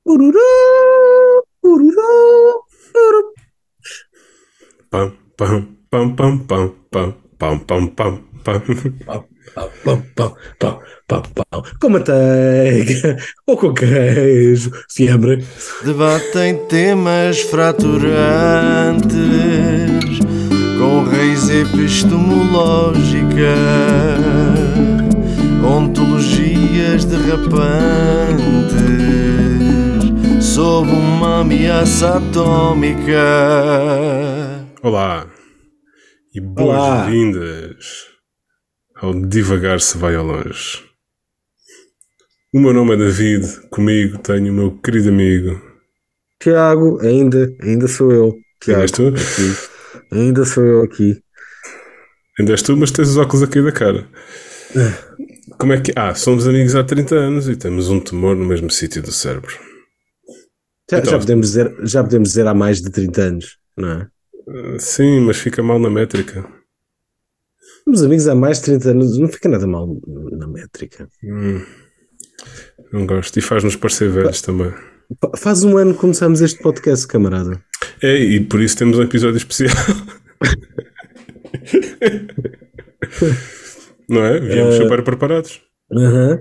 Ururú, ururú, ururú. Pam, pam, pam, pam, pam, pam, pam, pam, pam, pam. Pau, pau, pau, pau, pau, pau, pau. Com manteiga ou com queijo, fiambre. Debatem temas fraturantes com raiz epistemológica, ontologias derrapantes sob uma ameaça atômica. Olá e boas-vindas ao Devagar se vai ao longe. O meu nome é David, comigo tenho o meu querido amigo. Tiago, ainda, ainda sou eu. Tiago, és tu? aqui. Ainda sou eu aqui. Ainda és tu, mas tens os óculos aqui da cara. Como é que. Ah, somos amigos há 30 anos e temos um tumor no mesmo sítio do cérebro. Já, Então. já podemos dizer, já podemos dizer há mais de 30 anos, não é? Ah, Sim, mas fica mal na métrica. Somos amigos há mais de 30 anos, não fica nada mal na métrica. Hum, não gosto. E faz-nos parecer velhos também. Faz um ano que começamos este podcast, camarada. É, e por isso temos um episódio especial. Não é? Viemos Eh, super preparados. Aham.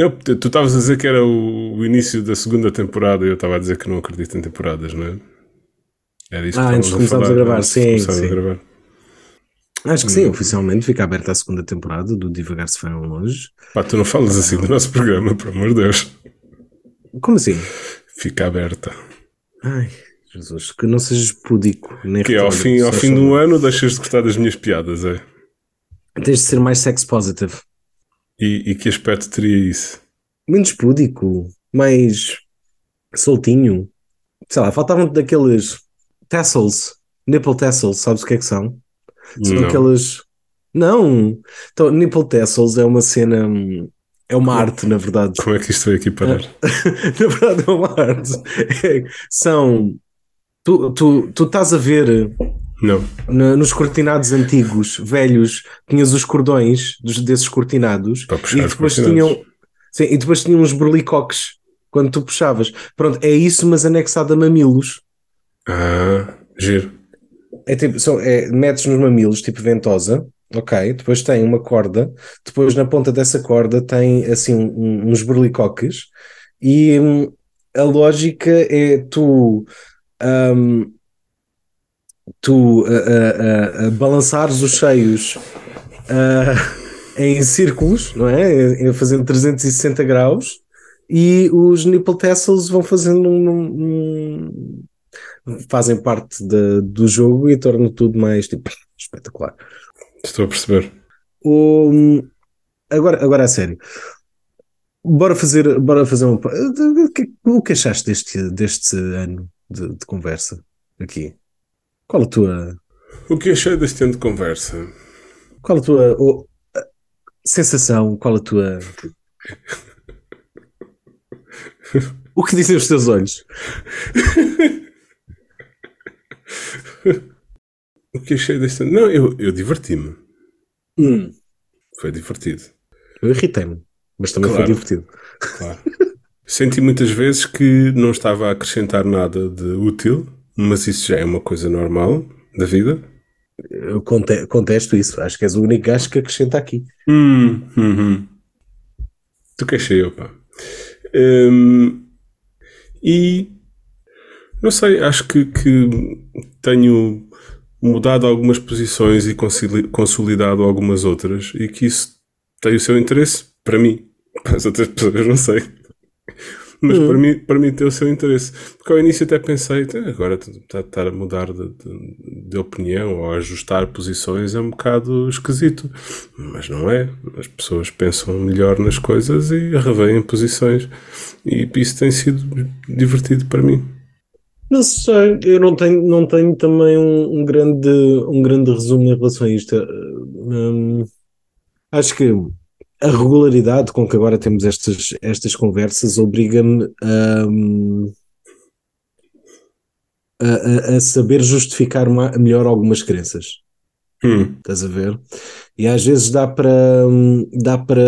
Não, tu estavas a dizer que era o, o início da segunda temporada e eu estava a dizer que não acredito em temporadas, não é? Era isso que Ah, antes de começarmos a gravar, sim, sim. a gravar. Acho que sim, Hum. oficialmente fica aberta a segunda temporada do Divagar se vai longe. Pá, tu não falas assim do nosso programa, por amor de Deus. Como assim? Fica aberta. Ai, Jesus, que não sejas pudico. Nem Que é, ao fim, ao fim do ano deixas de gostar das minhas piadas, é? Tens de ser mais sex positive. E, e que aspecto teria isso? Menos pudico, mais soltinho. Sei lá, faltavam daqueles tassels, nipple tassels, sabes o que é que são? São Não. aqueles. Não! Então, nipple tassels é uma cena. É uma arte, na verdade. Como é que isto veio aqui parar? na verdade, é uma arte. É, são. Tu, tu, tu estás a ver Não. na- nos cortinados antigos, velhos, tinhas os cordões dos, desses cortinados Para puxar e os depois tinham. Sim, e depois tinham uns berlicoques quando tu puxavas. Pronto, é isso, mas anexado a mamilos. Ah, giro. É tipo, são, é, metes nos mamilos, tipo ventosa, ok? Depois tem uma corda, depois na ponta dessa corda tem assim um- uns berlicoques, e hum, a lógica é tu. hum, tu a- a balançares os ah, em círculos, não é? Fazendo 360 graus, e os nipple tassels vão fazendo um- um, fazem parte da- do jogo e tornam tudo mais tipo, espetacular. Estou a perceber. O, agora, agora a sério. Bora fazer, bora fazer um. O que, o que achaste deste, deste ano de, de conversa aqui? Qual a tua, O que achei deste ano de conversa? qual a tua o- a sensação? Qual a tua. O que dizem os teus olhos? O que achei deste ano? Não, eu, eu diverti-me. Hum, Foi divertido. eu irritei-me, mas também Claro. foi divertido. Claro. Senti muitas vezes que não estava a acrescentar nada de útil, mas isso já é uma coisa normal da vida. Eu conte- contesto isso. Acho que és o único gajo que acrescenta aqui. Hum, hum, hum. Tu que achei eu, pá. Hum, e não sei, acho que, que tenho mudado algumas posições e consoli- consolidado algumas outras e que isso tem o seu interesse para mim. Para as outras pessoas, não sei. Mas para, mim, para mim tem o seu interesse. Porque ao início até pensei, "Ah, agora t- t- estar a mudar de, de- de opinião ou ajustar posições é um bocado esquisito. Mas não é. As pessoas pensam melhor nas coisas e revêem posições. E isso tem sido divertido para mim. Não sei, eu não tenho, não tenho também um, um grande, um grande resumo em relação a isto. Hum, acho que a regularidade com que agora temos estas, estas conversas obriga-me a, a, a- saber justificar ma- melhor algumas crenças. Hum, Estás a ver? E às vezes dá para dá para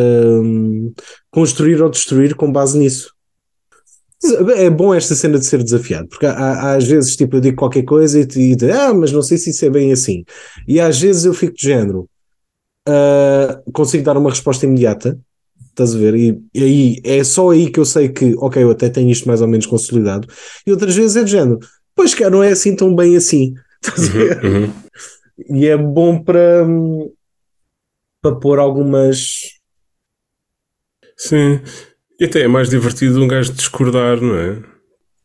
construir ou destruir com base nisso. É bom esta cena de ser desafiado, porque há, há, às vezes tipo, eu digo qualquer coisa e, e digo, ah, mas não sei se isso é bem assim. E às vezes eu fico de género, uh, consigo dar uma resposta imediata, estás a ver? E, e, aí é só aí que eu sei que, ok, eu até tenho isto mais ou menos consolidado, e outras vezes é de género, pois cá não é assim tão bem assim, estás a ver? Uhum, uhum. E é bom para, para pôr algumas. Sim. E até é mais divertido um gajo discordar, não é?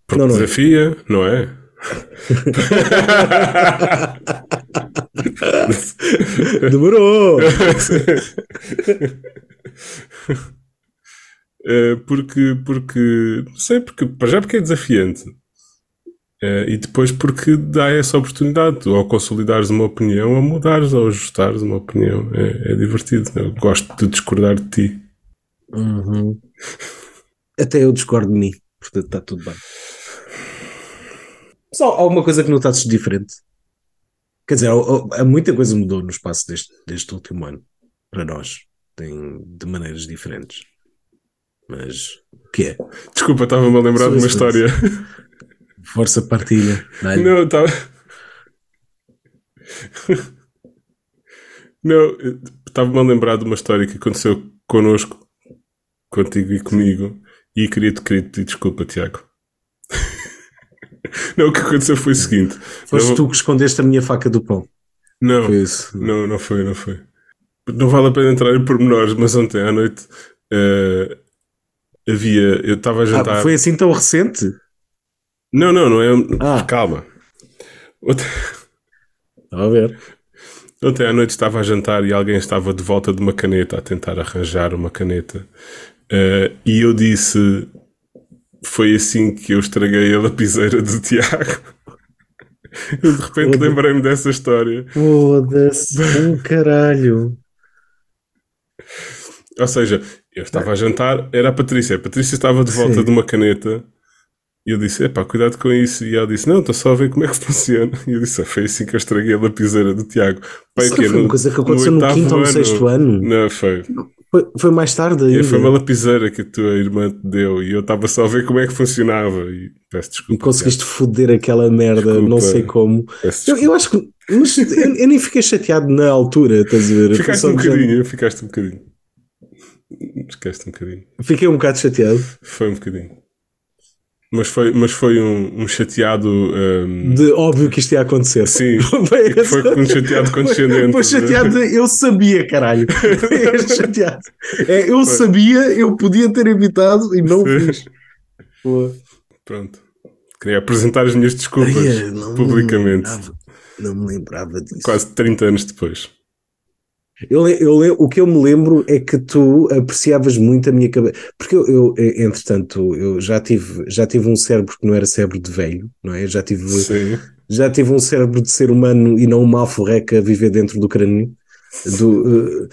Porque não, não é. desafia, é. não é? Demorou! Eh, porque, porque, não sei, porque, para já porque é desafiante. Uh, e depois porque dá essa oportunidade, ou consolidares uma opinião, ou mudares, ou ajustares uma opinião. É, é divertido. Eu gosto de discordar de ti. Uhum. Até eu discordo de mim, portanto está tudo bem. Só alguma coisa que notasses diferente? Quer dizer, há, muita coisa mudou no espaço deste, deste último ano para nós, tem, de maneiras diferentes. Mas o que é? Desculpa, estava-me a lembrar de uma história. Força partilha. Não, estava. Não, estava-me a lembrar de uma história que aconteceu connosco, contigo e comigo, e queria-te queria pedir desculpa, Tiago. Não, o que aconteceu foi o seguinte: Foste não... tu que escondeste a minha faca do pão. Não, foi isso. não, não foi, não foi. Não vale a pena entrar em pormenores, mas ontem à noite uh, havia. Eu estava a ah, jantar. Ah, foi assim tão recente? Não, não, não é. Ah. Calma. Ontem... Estava a ver. Ontem à noite estava a jantar e alguém estava de volta de uma caneta a tentar arranjar uma caneta. Uh, e eu disse: Foi assim que eu estraguei a lapiseira do Tiago. Eu de repente lembrei-me dessa história. Foda-se, um caralho. Ou seja, eu estava a jantar, era a Patrícia. A Patrícia estava de volta Sim. de uma caneta e eu disse: Epá, cuidado com isso. E ela disse: Não, estou só a ver como é que funciona. E eu disse: ah, Foi assim que eu estraguei a lapiseira do Tiago. Pai, que foi uma coisa que aconteceu no, no quinto ou no sexto ano? Não, foi. Foi, foi mais tarde ainda. foi uma lapiseira que a tua irmã te deu e eu estava só a ver como é que funcionava. E peço desculpa. E conseguiste foder aquela merda, desculpa. não sei como. Eu, eu, acho que. Mas eu, eu, nem fiquei chateado na altura, estás a ver? Ficaste um bocadinho, ficaste um bocadinho. Esquece um bocadinho. Fiquei um bocado chateado. Foi um bocadinho. Mas foi, mas foi um, um chateado. Um... De óbvio que isto ia acontecer. Sim. foi um chateado condescendente. Foi, chateado de eu sabia, caralho. Chateado. É, eu foi. sabia, eu podia ter evitado e não Sim. fiz. Pô. Pronto. Queria apresentar as minhas desculpas Ai, publicamente. Me não me lembrava disso. Quase 30 anos depois. Eu, eu, o que eu me lembro é que tu apreciavas muito a minha cabeça. Porque eu, eu, entretanto, eu já tive, já tive um cérebro que não era cérebro de velho, não é? Já tive, já tive um cérebro de ser humano e não uma alforreca a viver dentro do crânio. Do, uh,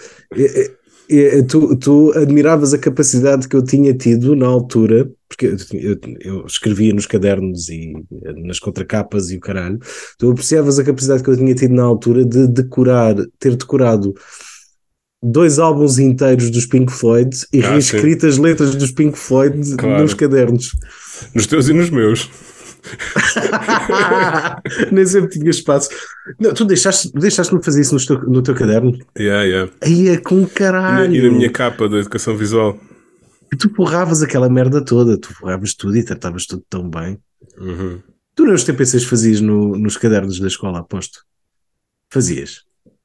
tu, tu admiravas a capacidade que eu tinha tido na altura, porque eu, eu, eu, escrevia nos cadernos e nas contracapas e o caralho, tu apreciavas a capacidade que eu tinha tido na altura de decorar, ter decorado dois álbuns inteiros dos Pink Floyd e ah, reescrito as letras dos Pink Floyd claro. nos cadernos. Nos teus e nos meus. Nem sempre tinha espaço. Não, tu deixaste-me deixaste fazer isso no teu, no teu caderno? Yeah, yeah. Aí é com caralho. E na, e na minha capa da educação visual. E tu porravas aquela merda toda, tu porravas tudo e tratavas tudo tão bem. Uhum. Tu nos TPCs fazias no, nos cadernos da escola, aposto? Fazias?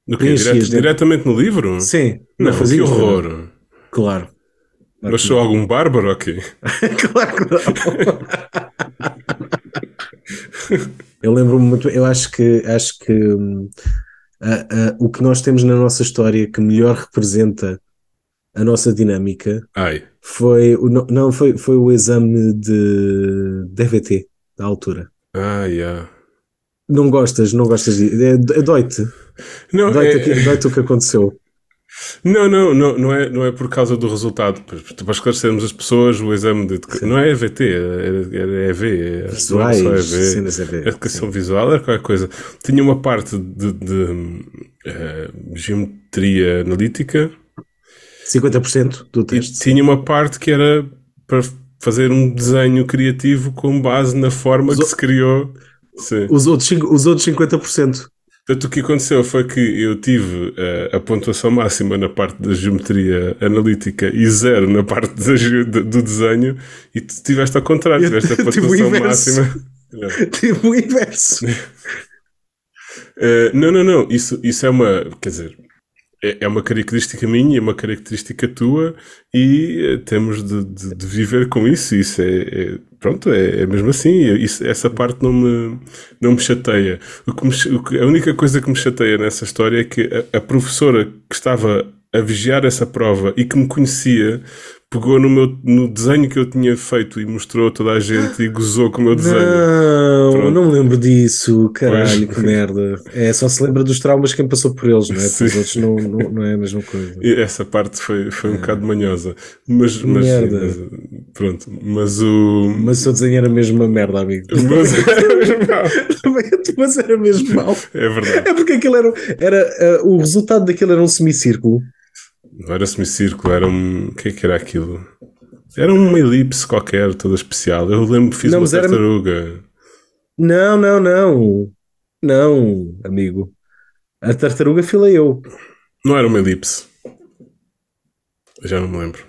No quê? Direto, diretamente no livro? Sim. Não, não fazias, que horror. Claro. Mas sou algum bárbaro aqui? claro que não. eu lembro-me muito, eu acho que acho que uh, uh, o que nós temos na nossa história que melhor representa a nossa dinâmica Ai. foi não foi, foi o exame de DVT da altura. Ah, yeah. Não gostas, não gostas de. É, é dói-te. Não, dói-te, é... dói o que aconteceu. Não, não, não, não, é, não é por causa do resultado. Para esclarecermos as pessoas, o exame de. Não é EVT, é, é EV. É, Visuais, não é só EV. EV educação sim. visual era qualquer coisa. Tinha uma parte de, de uh, geometria analítica. 50% do teste. E tinha uma parte que era para fazer um desenho criativo com base na forma que se criou. Sim. Os outros, os outros 50%. Portanto, o que aconteceu foi que eu tive eh, a pontuação máxima na parte da geometria analítica e zero na parte da do desenho, e tu tiveste ao contrário, tiveste a tive pontuação máxima. Tipo o inverso. Eh, não, não, não. Isso, isso é uma. Quer dizer, é, é uma característica minha, é uma característica tua e eh, temos de, de- de viver com isso. Isso é. é- pronto, é, é mesmo assim. Isso- essa parte não me, não me chateia. O que me o que- a única coisa que me chateia nessa história é que a, a professora que estava a vigiar essa prova e que me conhecia. Pegou no, meu, no desenho que eu tinha feito e mostrou a toda a gente e gozou com o meu desenho. Não, Pronto. não me lembro disso. Caralho, Pois. que merda. É, só se lembra dos traumas quem passou por eles, não é? Sim. Os outros não, não, não é a mesma coisa. E essa parte foi, foi um bocado manhosa. Mas, mas, Merda. mas, pronto, mas o. Mas o seu desenho era mesmo uma merda, amigo. Mas era mesmo mau. Mas era mesmo mau. É verdade. É porque aquilo era, era eh, o resultado daquilo era um semicírculo. Não era semicírculo, era um. O que é que era aquilo? Era uma elipse qualquer, toda especial. Eu lembro que fiz Não, uma mas era- tartaruga. Não, não, não. Não, amigo. A tartaruga filei eu. Não era uma elipse. Eu já não me lembro.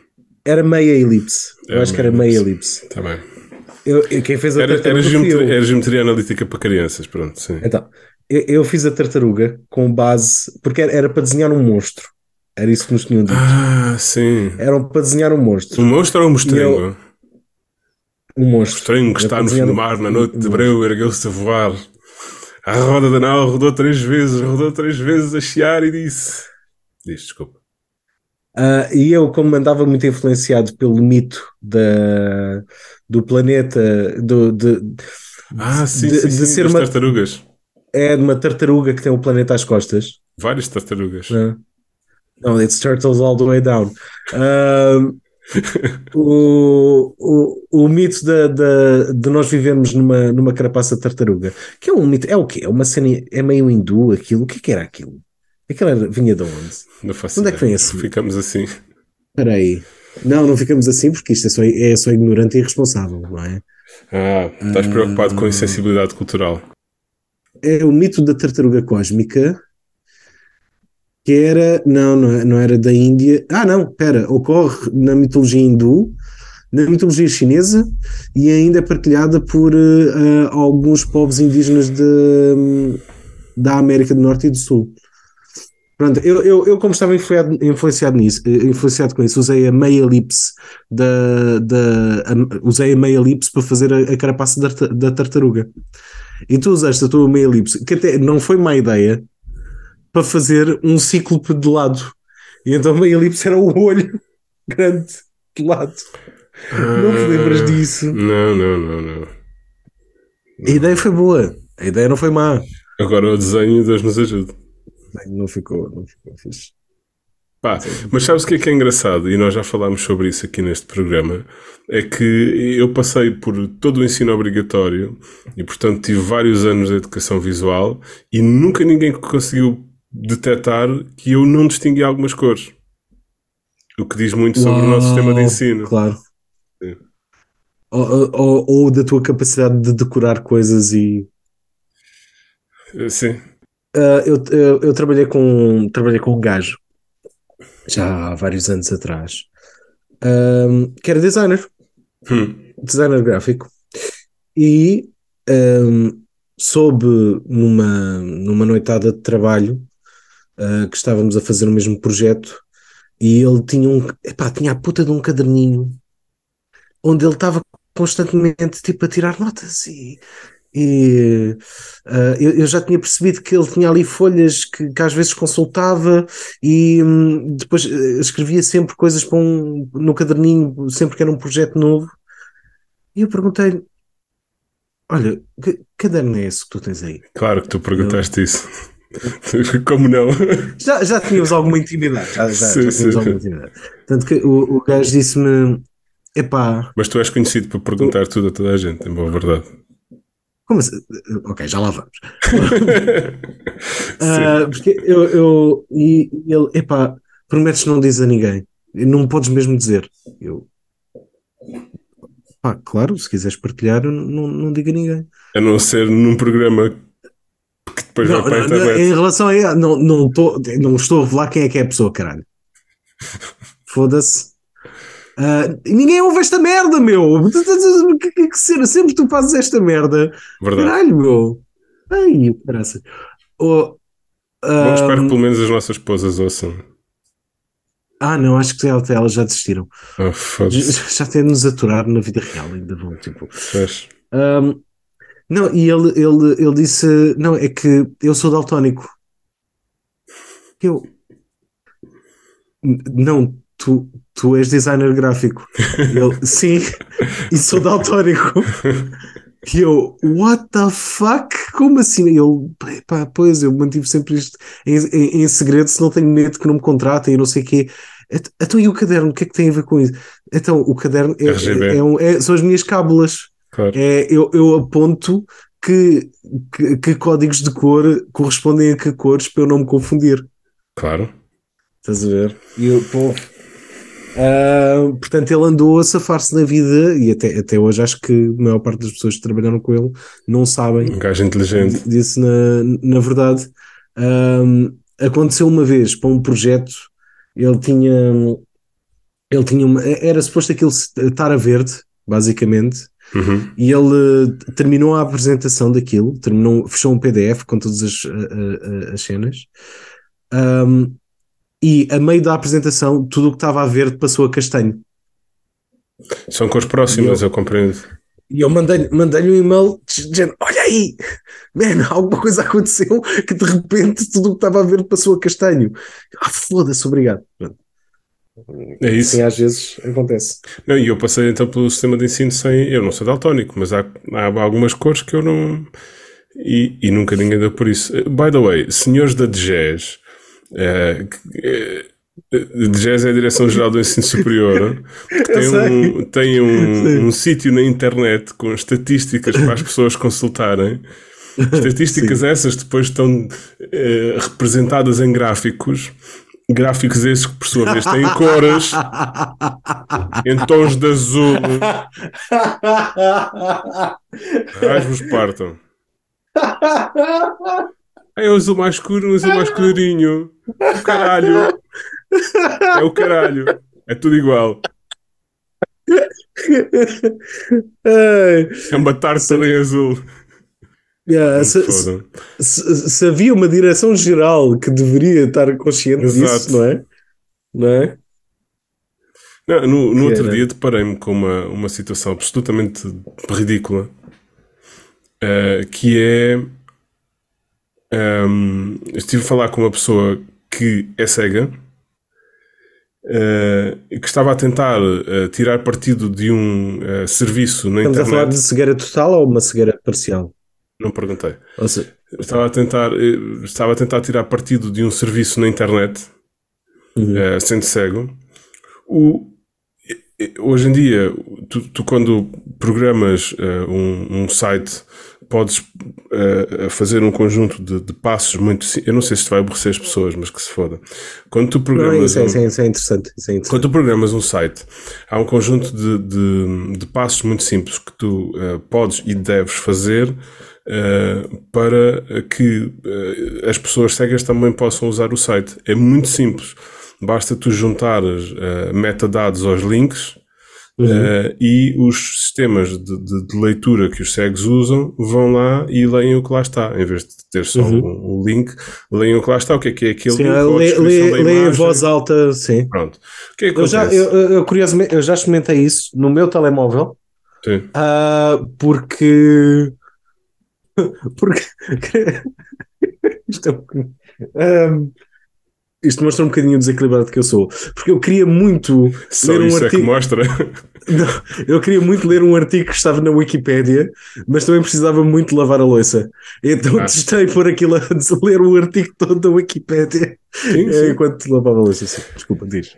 Era meia elipse. Eu Era acho que era meia meia elipse. Está bem. Eu, eu- quem fez a Era, era, tartaruga fui geometria, eu. era geometria analítica para crianças, pronto, sim. Então, eu, eu fiz a tartaruga com base. Porque era, era para desenhar um monstro. Era isso que nos tinham dito. Ah, sim. Eram para desenhar um monstro. Um monstro ou um mostrengo? Um monstro. Estranho que Era está no fim do um- mar, na noite de um breu, ergueu-se a voar. A roda da nau rodou três vezes, rodou três vezes a chiar e disse. Diz, desculpa. Ah, e eu, como andava muito influenciado pelo mito da, do planeta, do, de, Ah, sim, de- sim, de sim, ser uma- tartarugas. é de uma tartaruga que tem o planeta às costas. Várias tartarugas. Não, it's turtles all the way down. Ah, o, o, o mito da, da- de nós vivemos numa, numa carapaça de tartaruga, que é um mito, é o quê? É uma cena, é meio hindu aquilo? O que é que era aquilo? Aquilo era, vinha de onde? Não faço Onde é que vem esse? Ficamos assim. Espera aí. Não, não ficamos assim porque isto é só, é só ignorante e irresponsável, não é? Ah, estás preocupado com a insensibilidade cultural. É o mito da tartaruga cósmica que era, não, não, é- não era da Índia. Ah, não, espera, ocorre na mitologia hindu, na mitologia chinesa e ainda é partilhada por eh, alguns povos indígenas de, da América do Norte e do Sul. Pronto, eu, eu, eu como estava influenciado, influenciado nisso, eh, influenciado com isso, usei a meia elipse da, da a- usei a meia elipse para fazer a, a carapaça da, da tartaruga. E tu usaste a tua meia elipse, que até não foi má ideia, para fazer um cíclope de lado. E então a elipse era o olho grande de lado. Não te lembras disso? Não, não, não, não. A ideia foi boa. A ideia não foi má. Agora o desenho, Deus nos ajude. Não ficou, não ficou fixe. Pá, mas sabes o que é que é engraçado? E nós já falámos sobre isso aqui neste programa. É que eu passei por todo o ensino obrigatório e, portanto, tive vários anos de educação visual e nunca ninguém conseguiu detectar que eu não distinguia algumas cores. O que diz muito sobre o nosso sistema de Uau, ensino. Claro. Ou, ou- ou da tua capacidade de decorar coisas e. Eh, Sim. Ah, eu, eu, eu trabalhei com trabalhei com um gajo já há vários anos atrás ahm, que era designer, Hum. designer gráfico e ahm, soube numa, numa noitada de trabalho ah, que estávamos a fazer o mesmo projeto e ele tinha um epá, tinha a puta de um caderninho onde ele estava constantemente tipo a tirar notas e, e ah, eu, eu já tinha percebido que ele tinha ali folhas que, que às vezes consultava e hum, depois eh, escrevia sempre coisas para um, no caderninho, sempre que era um projeto novo. E eu perguntei-lhe: Olha, que caderno é esse que tu tens aí? Claro que tu perguntaste isso. Como não? Já, já tínhamos alguma intimidade. Já, já, Sim, já tínhamos sim. alguma intimidade. Tanto que o, o gajo disse-me: Epá, Mas tu és conhecido por perguntar tudo a toda a gente, em boa verdade. como assim? Ok, já lá vamos. Ah, porque eu, eu e ele, epá, prometes não dizer a ninguém, não podes mesmo dizer. Eu, Pá, claro, se quiseres partilhar, não, não diga a ninguém. A não ser num programa que depois Não, vai para não, internet. em relação a. Não, não, tô, não estou a revelar quem é que é a pessoa, caralho. Foda-se. Ah, ninguém ouve esta merda, meu. Que, que, que sempre tu fazes esta merda. Verdade. Caralho, meu. Ai, graça. Oh, Bom, espero que ah, pelo menos as nossas esposas ouçam. ah, não, acho que elas já desistiram. Oh, Já, já até nos aturar na vida real, ainda vão, tipo. Pois. Não, e ele, ele, ele disse: Não, é que eu sou daltónico. Eu. Não, tu, tu és designer gráfico. Ele, sim, e sou daltónico. E eu, what the fuck? Como assim? Ele, pá, pois, eu mantive sempre isto em, em, em segredo, se não tenho medo que não me contratem e não sei o quê. Então, e o caderno? O que é que tem a ver com isso? Então, o caderno é, é- é um- é- são as minhas cábulas. Claro. É, eu, eu aponto que, que, que códigos de cor correspondem a que cores para eu não me confundir. Claro. Estás a ver? E eu, pô, ah, portanto, ele andou a safar-se na vida e até, até hoje acho que a maior parte das pessoas que trabalharam com ele não sabem Um gajo inteligente. d- disso na, na verdade. Aconteceu uma vez para um projeto, ele tinha, ele tinha uma, era suposto aquilo estar a verde, basicamente, Uhum. e ele eh, terminou a apresentação daquilo, terminou, fechou um PDF com todas as, a- a- as cenas, Ahm, e a meio da apresentação, tudo o que estava a verde passou a castanho. São cores próximas, eu compreendo. E eu mandei-lhe mandei um e-mail dizendo: Olha aí, man, alguma coisa aconteceu que de repente tudo o que estava a verde passou a castanho. Ah, foda-se, obrigado. Pronto. É isso. Sim, às vezes acontece. Não, e eu passei então pelo sistema de ensino sem. Eu não sou daltónico, mas há, há algumas cores que eu não. E, e nunca ninguém deu por isso. Eh, By the way, senhores da DGES, eh, que, eh, DGES é a Direção-Geral do Ensino Superior, que tem um, tem Sim. um, um sítio na internet com estatísticas para as pessoas consultarem. Estatísticas essas depois estão eh, representadas em gráficos. Gráficos esses que, por sua vez, têm cores em tons de azul. Raios vos partam. É o azul mais escuro, o azul mais clarinho. O caralho. É o caralho. É tudo igual. Ai, É uma tarta em azul. Yeah, Não se, se- se- se havia uma direção geral que deveria estar consciente Exato. disso, não é? Não é? Não, no, no outro dia deparei-me com uma, uma situação absolutamente ridícula eh, que é ehm, estive a falar com uma pessoa que é cega eh, e que estava a tentar eh, tirar partido de um serviço na Estamos a falar internet. de cegueira total ou uma cegueira parcial? Não perguntei. Seja, Estava a tentar, eh, estava a tentar tirar partido de um serviço na internet Uhum. eh, sendo cego. O, eh, hoje em dia, tu, tu quando programas eh, um, um site, podes eh, fazer um conjunto de, de passos muito. Eu não sei se isto vai aborrecer as pessoas, mas que se foda. Quando tu não, programas. isso, é, um- isso, é, isso é interessante. Isso é interessante. quando tu programas um site, há um conjunto de, de, de passos muito simples que tu eh, podes e deves fazer eh, para que eh, as pessoas cegas também possam usar o site. É muito simples. Basta tu juntares eh, metadados aos links eh, e os sistemas de, de- de leitura que os cegos usam vão lá e leem o que lá está. Em vez de ter só Uhum. um, um link, leem o que lá está. O que é que é aquele Sim, link? lê, em voz alta, sim. Pronto. O que é que Eu já, eu, eu- curiosamente, eu já experimentei isso no meu telemóvel, Sim. ah, porque. Porque. isto, é um Ahm, isto mostra um bocadinho o desequilibrado que eu sou. Porque eu queria muito Só ler um isso é que artigo. mostra. Não, eu queria muito ler um artigo que estava na Wikipédia, mas também precisava muito lavar a louça. Então Ah. testei por aquilo a ler o artigo todo da Wikipédia Sim, sim. enquanto lavava a louça. Desculpa, diz.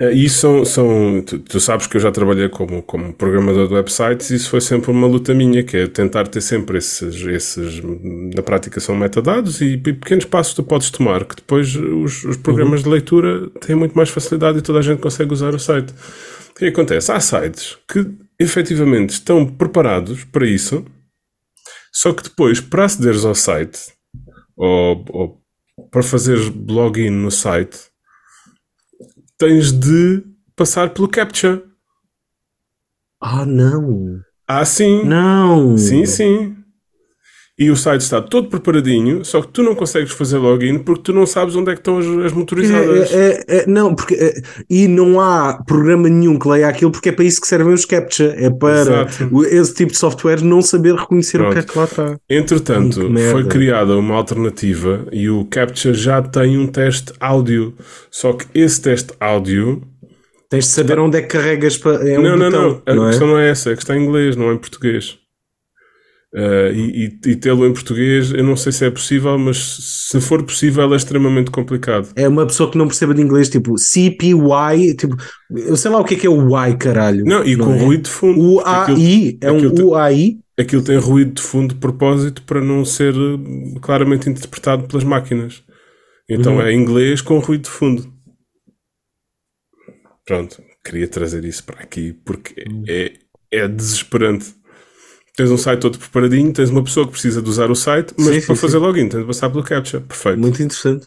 Eh, E isso são, são tu, tu sabes que eu já trabalhei como, como programador de websites e isso foi sempre uma luta minha, que é tentar ter sempre esses, esses na prática são metadados e pe- pequenos passos tu podes tomar, que depois os, os programas de leitura têm muito mais facilidade e toda a gente consegue usar o site. O que acontece? Há sites que efetivamente estão preparados para isso, só que depois, para acederes ao site, ou, ou para fazeres login no site, tens de passar pelo CAPTCHA. Ah, não. Ah, sim. Não. Sim, sim. E o site está todo preparadinho, só que tu não consegues fazer login porque tu não sabes onde é que estão as, as motorizadas. É, é, é, não, porque é, e não há programa nenhum que leia aquilo porque é para isso que servem os CAPTCHA. É para Exato. esse tipo de software não saber reconhecer o que é Pronto. que lá está. Entretanto, foi criada uma alternativa e o CAPTCHA já tem um teste áudio. Só que esse teste áudio. Tens de saber onde é que carregas para. É um não, não, botão, não. A não é? questão não é essa, é que está em inglês, não é em português. Uh, e e- tê-lo em português, eu não sei se é possível, mas se for possível, é extremamente complicado. É uma pessoa que não perceba de inglês, tipo CPY, tipo, eu sei lá o que é que é o Y, caralho. Não, e com é? ruído de fundo. O Aquilo- AI, é um UAI. Aquilo tem ruído de fundo de propósito para não ser uh, claramente interpretado pelas máquinas. Então Uhum. é inglês com ruído de fundo. Pronto, queria trazer isso para aqui porque Uhum. é, é desesperante. Tens um site todo preparadinho, tens uma pessoa que precisa de usar o site, mas Sim, para sim, fazer login tens de passar pelo CAPTCHA. Perfeito, Muito interessante.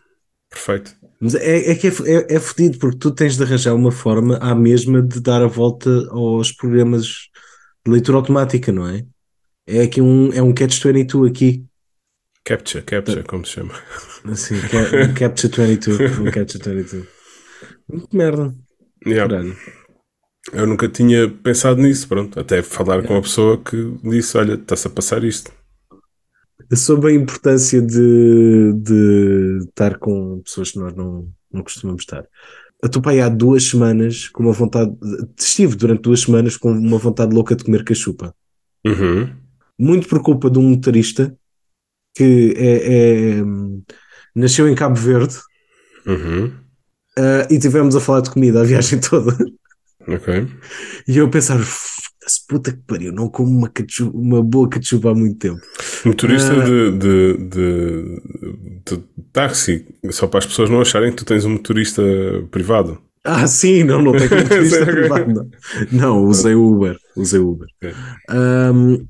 perfeito. Mas é, é que é, é, é fodido porque tu tens de arranjar uma forma à mesma de dar a volta aos programas de leitura automática, não é? É aqui um, é um catch-22 aqui. CAPTCHA, CAPTCHA, como se chama. Assim, ca- capture 22. Um capture 22. Muito merda. Yeah. Caralho. Eu nunca tinha pensado nisso, pronto. Até falar com a pessoa que disse: Olha, está-se a passar isto. Sobre a importância de, de estar com pessoas que nós não, não costumamos estar. Eu estou para aí há duas semanas com uma vontade. Estive durante duas semanas com uma vontade louca de comer cachupa. Uhum. Muito por culpa de um motorista que é, é, nasceu em Cabo Verde Uhum. ah, e tivemos a falar de comida a viagem toda. Ok. E eu a pensar, "Foda-se, puta que pariu, não como uma, cachu- uma boa cachupa há muito tempo. Motorista Ah. de, de, de, de táxi, só para as pessoas não acharem que tu tens um motorista privado. Ah, sim, não, não tenho motorista privado. Não. não, usei o Uber. Usei o Uber. Ahm,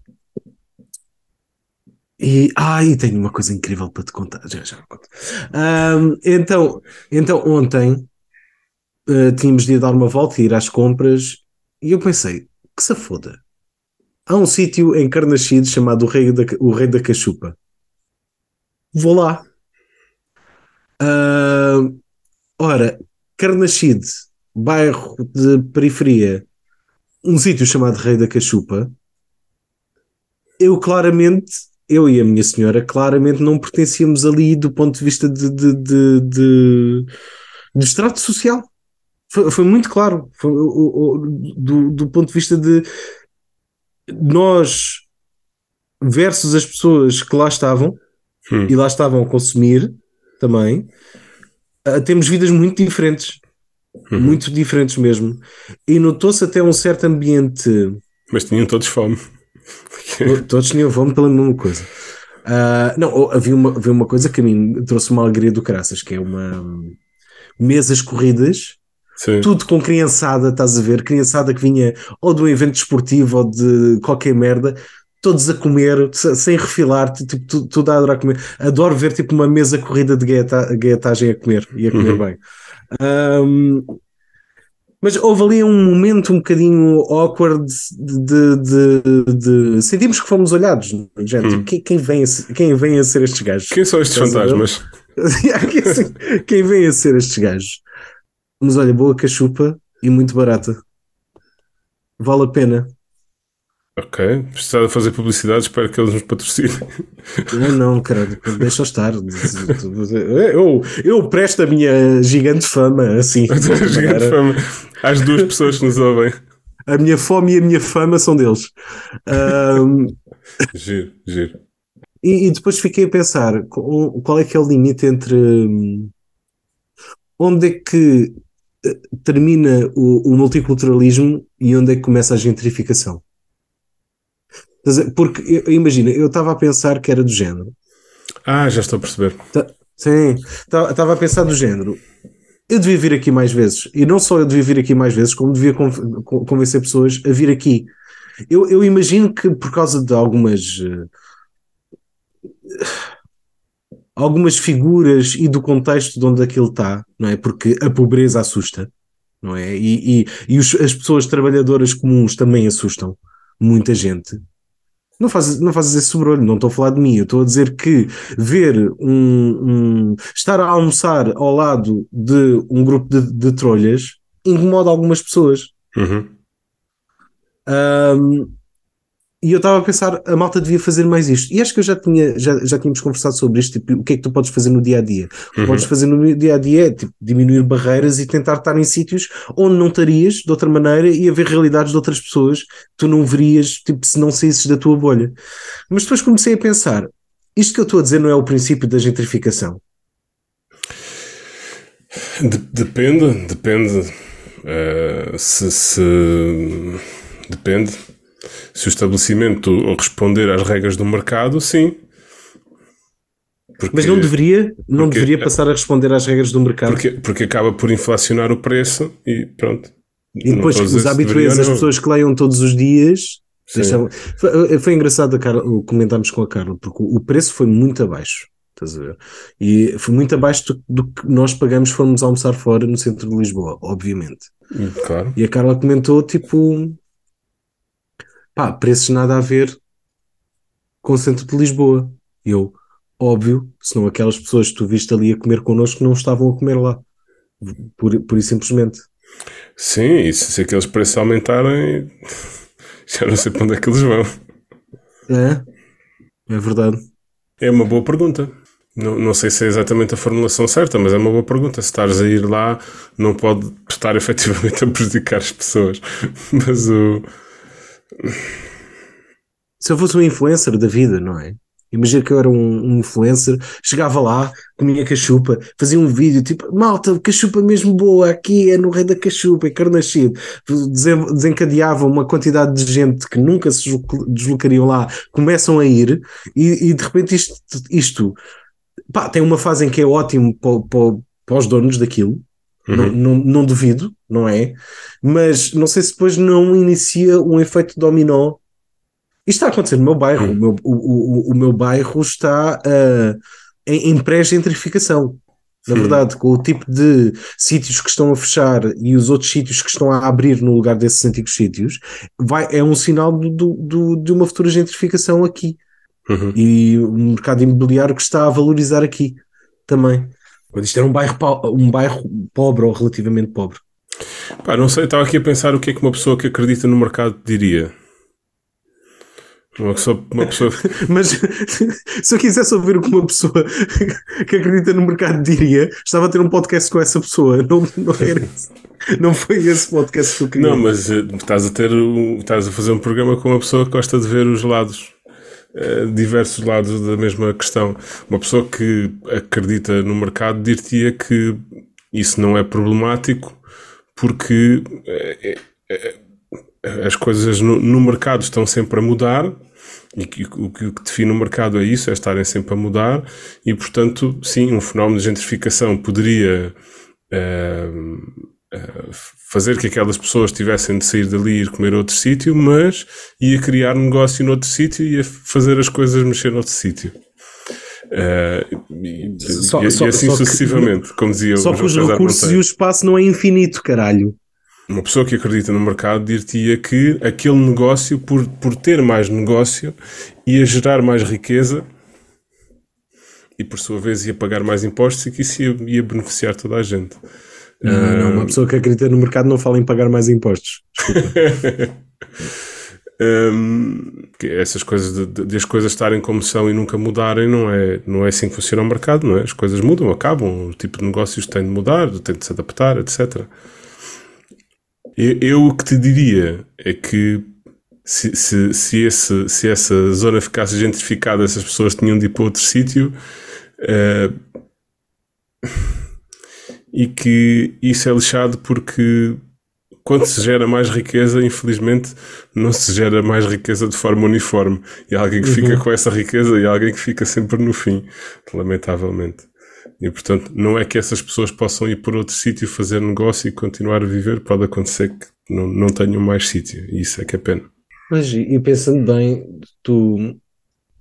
e, ah, e tenho uma coisa incrível para te contar. Já, já conto. Ahm, então, então, ontem ah, tínhamos de ir dar uma volta e ir às compras. E eu pensei, que se foda. Há um sítio em Carnaxide chamado o Rei da, o Rei da Cachupa. Vou lá. Ah, ora, Carnaxide, bairro de periferia, um sítio chamado Rei da Cachupa. Eu claramente, eu e a minha senhora, claramente não pertencíamos ali do ponto de vista de, de, de, de, de extrato social. Foi, foi muito claro. Foi, o- o- do, do ponto de vista de nós versus as pessoas que lá estavam Hum. e lá estavam a consumir também, ah, temos vidas muito diferentes. Uhum. Muito diferentes mesmo. E notou-se até um certo ambiente. Mas tinham todos fome. Todos tinham fome pela mesma coisa. Ah, não, havia uma, havia uma coisa que a mim trouxe uma alegria do caraças, que é uma hum, mesas corridas, Sim. tudo com criançada, estás a ver? Criançada que vinha ou de um evento desportivo ou de qualquer merda, todos a comer, se- sem refilar, tipo, tu- tudo a adorar comer. Adoro ver tipo uma mesa corrida de gaetagem a comer e a comer Uhum. bem. Ahm, mas houve ali um momento um bocadinho awkward de, de- de- de- sentimos que fomos olhados, gente. Hum. Quem, quem vem a, ser- quem vem a ser estes gajos? Quem são estes fantasmas? quem vem a ser estes gajos? Mas olha, boa cachupa e muito barata. Vale a pena. Ok. Precisava fazer publicidade, espero que eles nos patrocinem. Não, não, caralho, deixa eu estar. Eu, eu presto a minha gigante fama assim. Gigante fama. Às duas pessoas que nos ouvem. A minha fome e a minha fama são deles. Ahm, Giro, giro. e, e depois fiquei a pensar qual é que é o limite entre hum, onde é que termina o, o multiculturalismo e onde é que começa a gentrificação. Porque imagina, eu estava a pensar que era do género. Ah, já estou a perceber. Sim, estava a pensar do género. Eu devia vir aqui mais vezes. E não só eu devia vir aqui mais vezes, como devia con- con- convencer pessoas a vir aqui. Eu, eu imagino que por causa de algumas. eh, algumas figuras e do contexto de onde aquilo está, não é? Porque a pobreza assusta, não é? E, e, e os- as pessoas trabalhadoras comuns também assustam muita gente. Não fazes, não fazes esse sobrolho, não estou a falar de mim, eu estou a dizer que ver um, um- estar a almoçar ao lado de um grupo de, de trolhas incomoda algumas pessoas. Uhum. Ahm, e eu estava a pensar, a malta devia fazer mais isto. E acho que eu já, tinha, já, já tínhamos conversado sobre isto, tipo, o que é que tu podes fazer no dia a dia? O que Uhum. podes fazer no dia a dia é tipo, diminuir barreiras e tentar estar em sítios onde não estarias de outra maneira e haver realidades de outras pessoas que tu não verias tipo, se não saísses da tua bolha. Mas depois comecei a pensar, isto que eu estou a dizer não é o princípio da gentrificação. De- depende, depende. Eh, se, se- depende. Se o estabelecimento responder às regras do mercado, sim. Porque, Mas não deveria, não porque- deveria passar a responder às regras do mercado. porque, porque acaba por inflacionar o preço e pronto. E depois os ou as pessoas que leiam todos os dias. Deixavam- Foi, foi engraçado a Carla, o comentámos com a Carla, porque o preço foi muito abaixo. Estás a ver? E foi muito abaixo do, do que nós pagamos se formos almoçar fora no centro de Lisboa, obviamente. Hum, Claro. E a Carla comentou tipo pá, preços nada a ver com o centro de Lisboa. Eu, óbvio, senão aquelas pessoas que tu viste ali a comer connosco não estavam a comer lá. Por, por isso simplesmente. Sim, e se, se aqueles preços aumentarem, já não sei para onde é que eles vão. É, é verdade. É uma boa pergunta. Não, não sei se é exatamente a formulação certa, mas é uma boa pergunta. Se estares a ir lá, não pode estar efetivamente a prejudicar as pessoas. Mas o. se eu fosse um influencer da vida, não é? Imagina que eu era um, um influencer, chegava lá, comia cachupa, fazia um vídeo tipo, malta, cachupa mesmo boa, aqui é no Rei da Cachupa, em Carnachide. Desen- Desencadeava uma quantidade de gente que nunca se desloc- deslocariam lá, começam a ir, e, e de repente isto, isto pá, tem uma fase em que é ótimo para, para, para os donos daquilo, não, não, não duvido, não é? Mas não sei se depois não inicia um efeito dominó. Isto está a acontecer no meu bairro. O, meu, o, o, o meu bairro está ah, em, em pré-gentrificação. Na Hum. verdade, com o tipo de sítios que estão a fechar e os outros sítios que estão a abrir no lugar desses antigos sítios, vai, é um sinal do, do- de uma futura gentrificação aqui. Uhum. E o mercado imobiliário que está a valorizar aqui também. Quando isto era um bairro, um bairro pobre ou relativamente pobre. Pá, não sei, estava aqui a pensar o que é que uma pessoa que acredita no mercado diria. Uma pessoa. Uma pessoa Mas se eu quisesse ouvir o que uma pessoa que acredita no mercado diria, estava a ter um podcast com essa pessoa. Não, não, era esse. não foi esse podcast que eu queria. não, mas eh, estás a ter. estás a fazer um programa com uma pessoa que gosta de ver os lados. eh, diversos lados da mesma questão. Uma pessoa que acredita no mercado dir-te-ia que isso não é problemático porque eh, eh, eh, as coisas no, no mercado estão sempre a mudar e o, que, define o mercado é isso, é estarem sempre a mudar e portanto sim, um fenómeno de gentrificação poderia eh, eh, fazer que aquelas pessoas tivessem de sair dali e ir comer a outro sítio, mas ia criar negócio noutro sítio e ia fazer as coisas mexer noutro sítio. Eh, e, Só- e- só- e assim só que- sucessivamente, como dizia Só o que os recursos e o espaço não é infinito, caralho. Uma pessoa que acredita no mercado dir-te-ia que aquele negócio, por, por ter mais negócio, ia gerar mais riqueza e, por sua vez, ia pagar mais impostos e que isso ia, ia beneficiar toda a gente. Não, não, uma pessoa que acredita no mercado não fala em pagar mais impostos. Hum, que essas coisas de, de- as coisas estarem como são e nunca mudarem não é, não é assim que funciona o mercado, não é? As coisas mudam, acabam, o tipo de negócios tem de mudar, tem de se adaptar, etc. Eu, eu o que te diria é que se, se, se, esse, se essa zona ficasse gentrificada, essas pessoas tinham de ir para outro sítio eh, e que isso é lixado porque quando se gera mais riqueza, infelizmente, não se gera mais riqueza de forma uniforme. E há alguém que fica com essa riqueza e há alguém que fica sempre no fim, lamentavelmente. E portanto, não é que essas pessoas possam ir por outro sítio fazer negócio e continuar a viver, pode acontecer que não, não tenham mais sítio. E isso é que é pena. Mas, e pensando bem, tu,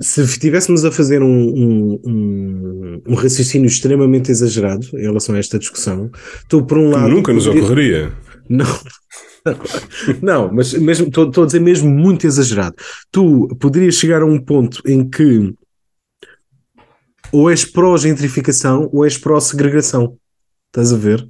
se estivéssemos a fazer um, um, um, um raciocínio extremamente exagerado em relação a esta discussão, tu, por um lado. Nunca nos poderia- ocorreria. Não. Não, mas mesmo estou a dizer mesmo muito exagerado. Tu poderias chegar a um ponto em que ou és pró-gentrificação ou és pró-segregação. Estás a ver?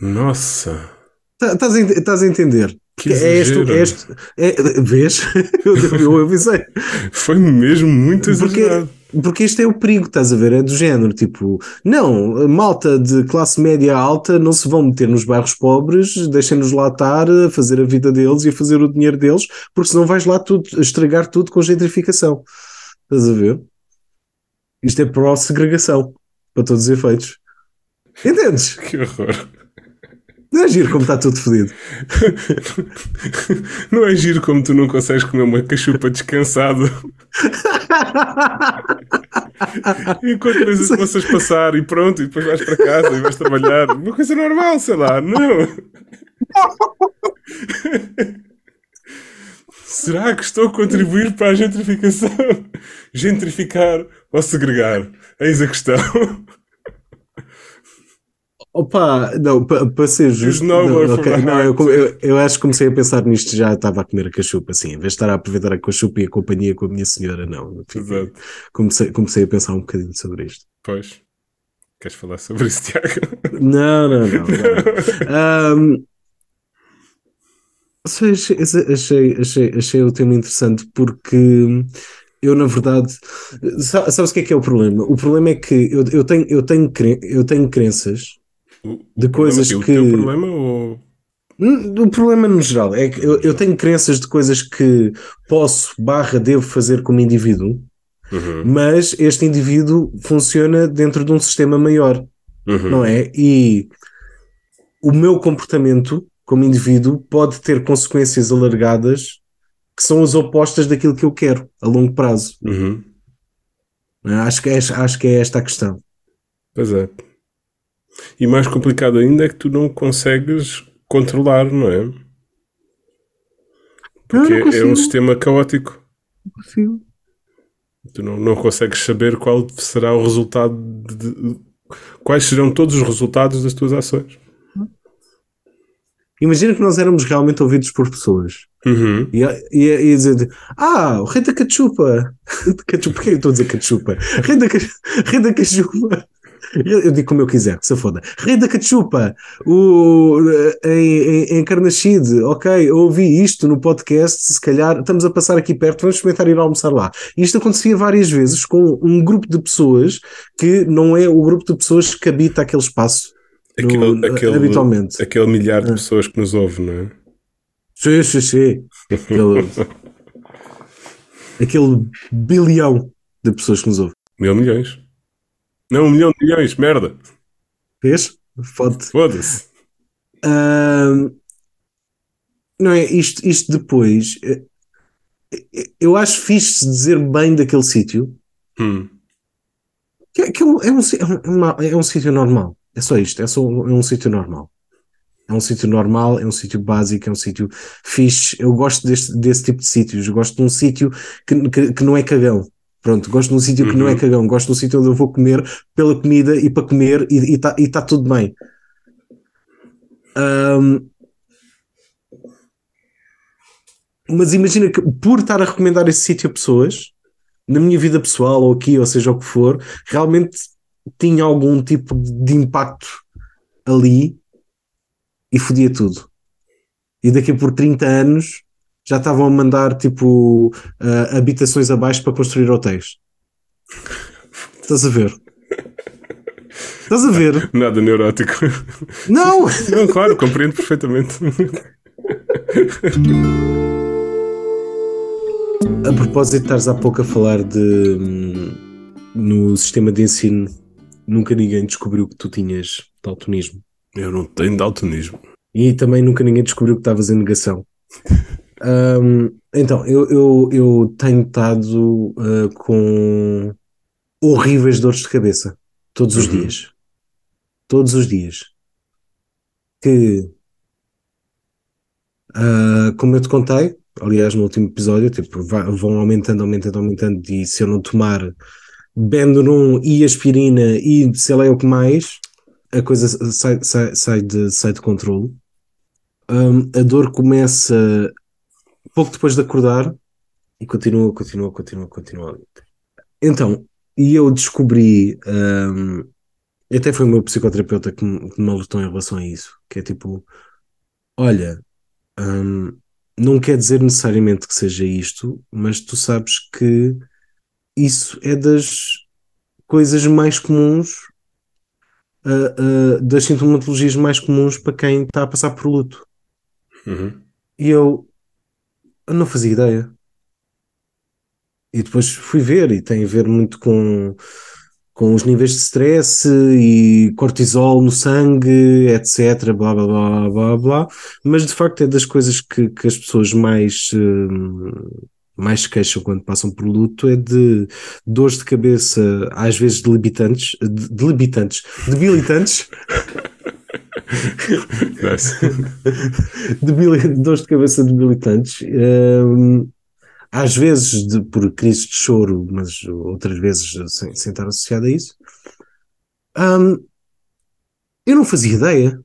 Nossa. Tá- Estás a, a entender? Que é este, é este, é- vês? Eu, eu avisei. Foi mesmo muito Porque, exagerado. porque este é o perigo, estás a ver? É do género, tipo, não, malta de classe média alta não se vão meter nos bairros pobres, deixem-nos lá estar a fazer a vida deles e a fazer o dinheiro deles, porque senão vais lá tudo, estragar tudo com gentrificação. Estás a ver? Isto é pró-segregação, para todos os efeitos. Entendes? Que horror. Não é giro como está tudo fodido. Não é giro como tu não consegues comer uma cachupa descansado enquanto vês as moças passar e pronto, e depois vais para casa e vais trabalhar. Uma coisa normal, sei lá, não. Será que estou a contribuir para a gentrificação? Gentrificar ou segregar? Eis a questão. Opa, não, para ser justo. não, for ok, my não, eu, eu, eu acho que comecei a pensar nisto já estava a comer a cachupa, assim, em vez de estar a aproveitar a cachupa e a companhia com a minha senhora, não. Exato. comecei, comecei a pensar um bocadinho sobre isto. Pois. Queres falar sobre isso, Tiago? Não, não, não. não. Só achei, achei, achei, achei o tema interessante porque eu, na verdade, sa- sabes o que é que é o problema? O problema é que eu, eu, tenho, eu, tenho, eu tenho crenças De coisas que- O problema ou... O problema no geral é que eu, eu tenho crenças de coisas que posso, barra, devo fazer como indivíduo, Uhum, mas este indivíduo funciona dentro de um sistema maior, uhum. não é? E o meu comportamento como indivíduo pode ter consequências alargadas que são as opostas daquilo que eu quero a longo prazo. Uhum. é? Acho que, é, acho que é esta a questão. Pois é. E mais complicado ainda é que tu não consegues controlar, não é? Porque não é consigo. um sistema caótico. Consigo. Tu não, não consegues saber qual será o resultado de, de- quais serão todos os resultados das tuas ações. Imagina que nós éramos realmente ouvidos por pessoas. Uhum. E ia dizer: Ah, o rei da cachupa. cachupa. Porquê eu estou a dizer cachupa? Rei da, rei da cachupa. Eu digo como eu quiser, se foda. Rei da cachupa. O, em, em, em Carnaxide, ok, eu ouvi isto no podcast. Se calhar estamos a passar aqui perto, vamos experimentar ir almoçar lá. Isto acontecia várias vezes com um grupo de pessoas que não é o grupo de pessoas que habita aquele espaço. no- Aquele, aquele, habitualmente. aquele milhar Ah. de pessoas que nos ouve, não é? Sim, sim, sim. Aquele, aquele bilhão de pessoas que nos ouvem. Mil milhões. Não, um milhão de milhões, merda. Vês? Foda Foda-se. Ahm, não é? Isto, isto depois. eh, eh, Eu acho fixe dizer bem daquele sítio. Hum. Que, é- que é, um, é, um, é um- uma- é um sítio normal. É só isto. É, só, um- é um sítio normal. É um sítio normal, é um sítio básico, é um sítio fixe. Eu gosto deste, desse tipo de sítios. Eu gosto de um sítio que, que, que não é cagão. Pronto, gosto de um sítio que não é Uhum. cagão. Gosto de um sítio onde eu vou comer pela comida e para comer e está tá tudo bem. Ahm, mas imagina que por estar a recomendar esse sítio a pessoas, na minha vida pessoal ou aqui, ou seja o que for, realmente tinha algum tipo de impacto ali e fodia tudo. E daqui por 30 anos já estavam a mandar tipo ah, habitações abaixo para construir hotéis. Estás a ver? Estás a ver? Nada neurótico. Não! Não, claro, compreendo perfeitamente. A propósito, estás há pouco a falar de hum, no sistema de ensino nunca ninguém descobriu que tu tinhas daltonismo. Eu não tenho daltonismo. E também nunca ninguém descobriu que estavas em negação. Então, eu, eu, eu tenho estado ah, com horríveis dores de cabeça todos os Uhum. dias. Todos os dias. Que, ah, como eu te contei, aliás, no último episódio, tipo, vão aumentando, aumentando, aumentando, e se eu não tomar Bendorum e aspirina e sei lá o que mais, a coisa sai, sai, sai, de, sai de controle. Hum, a dor começa pouco depois de acordar e continua, continua, continua, continua. Então, e eu descobri, hum, até foi o meu psicoterapeuta que me, que me alertou em relação a isso, que é tipo, olha, hum, não quer dizer necessariamente que seja isto, mas tu sabes que isso é das coisas mais comuns, ah, ah, das sintomatologias mais comuns para quem está a passar por luto. Uhum. E eu, eu não fazia ideia. E depois fui ver, e tem a ver muito com, com os níveis de stress e cortisol no sangue, etc. Blá blá blá blá blá. Mas de facto é das coisas que, que as pessoas mais, hum, mais se queixam quando passam por luto é de dores de cabeça, às vezes debilitantes, de- debilitantes, debilitantes. Nice. debili- dores de cabeça debilitantes, hum, às vezes de- por crises de choro, mas outras vezes sem, sem estar associado a isso. Hum, eu não fazia ideia.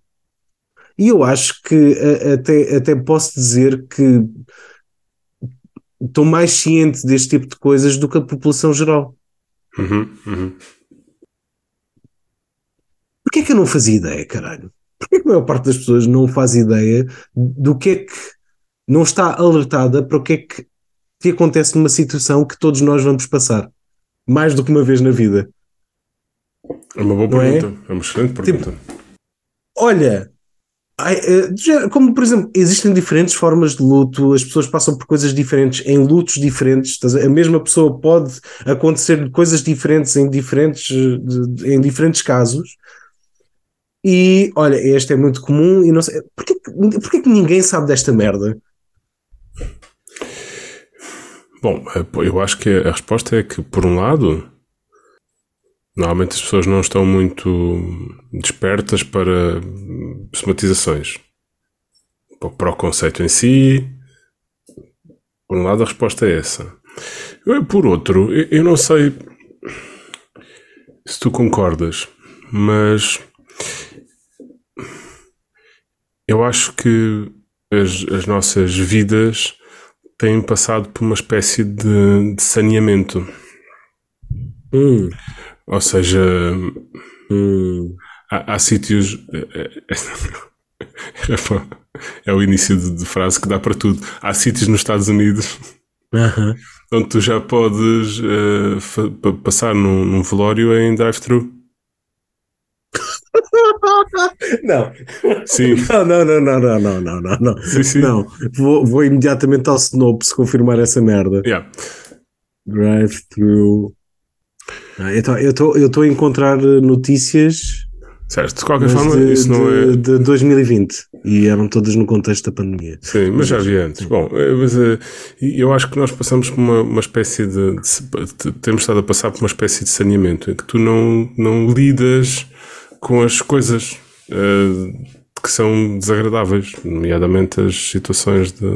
E eu acho que a- até, até posso dizer que estou mais ciente deste tipo de coisas do que a população geral. Uhum, uhum. Porquê é que eu não fazia ideia, caralho? Porquê que a maior parte das pessoas não faz ideia do que é que não está alertada para o que é que, que acontece numa situação que todos nós vamos passar? Mais do que uma vez na vida. É uma boa Não é? pergunta. É? uma excelente pergunta. Olha, ai, eh, como por exemplo, existem diferentes formas de luto, as pessoas passam por coisas diferentes em lutos diferentes. a mesma pessoa pode acontecer coisas diferentes em diferentes, eh, em diferentes casos. E olha, este é muito comum e não sei. Porquê, porquê que ninguém sabe desta merda? Bom, eh, eu acho que a resposta é que, por um lado, normalmente as pessoas não estão muito despertas para somatizações. Para- o conceito em si, por um lado, a resposta é essa. Por outro, eu não sei se tu concordas, mas eu acho que as, as nossas vidas têm passado por uma espécie de, de saneamento. Hum, Ou seja, hum. há, há sítios. É o início de, de frase que dá para tudo. Há sítios nos Estados Unidos onde tu já podes pa- passar num, num velório em drive-thru não. Sim. Não, não, não, não, não, não, não, não. Sim, sim. Não. Vou, vou imediatamente ao Snopes confirmar essa merda. Yeah. Drive through. Ah, então, eu estou a encontrar eh, notícias. Certo, de qualquer forma, de, isso não de, é. De 2020 e eram todas no contexto da pandemia. Sim, mas já havia antes. Sim. Bom, eh, mas eh, eu acho que nós passamos por uma, uma espécie de, de, Temos estado a passar por uma espécie de saneamento em que tu não, não lidas com as coisas eh, que são desagradáveis, nomeadamente as situações de,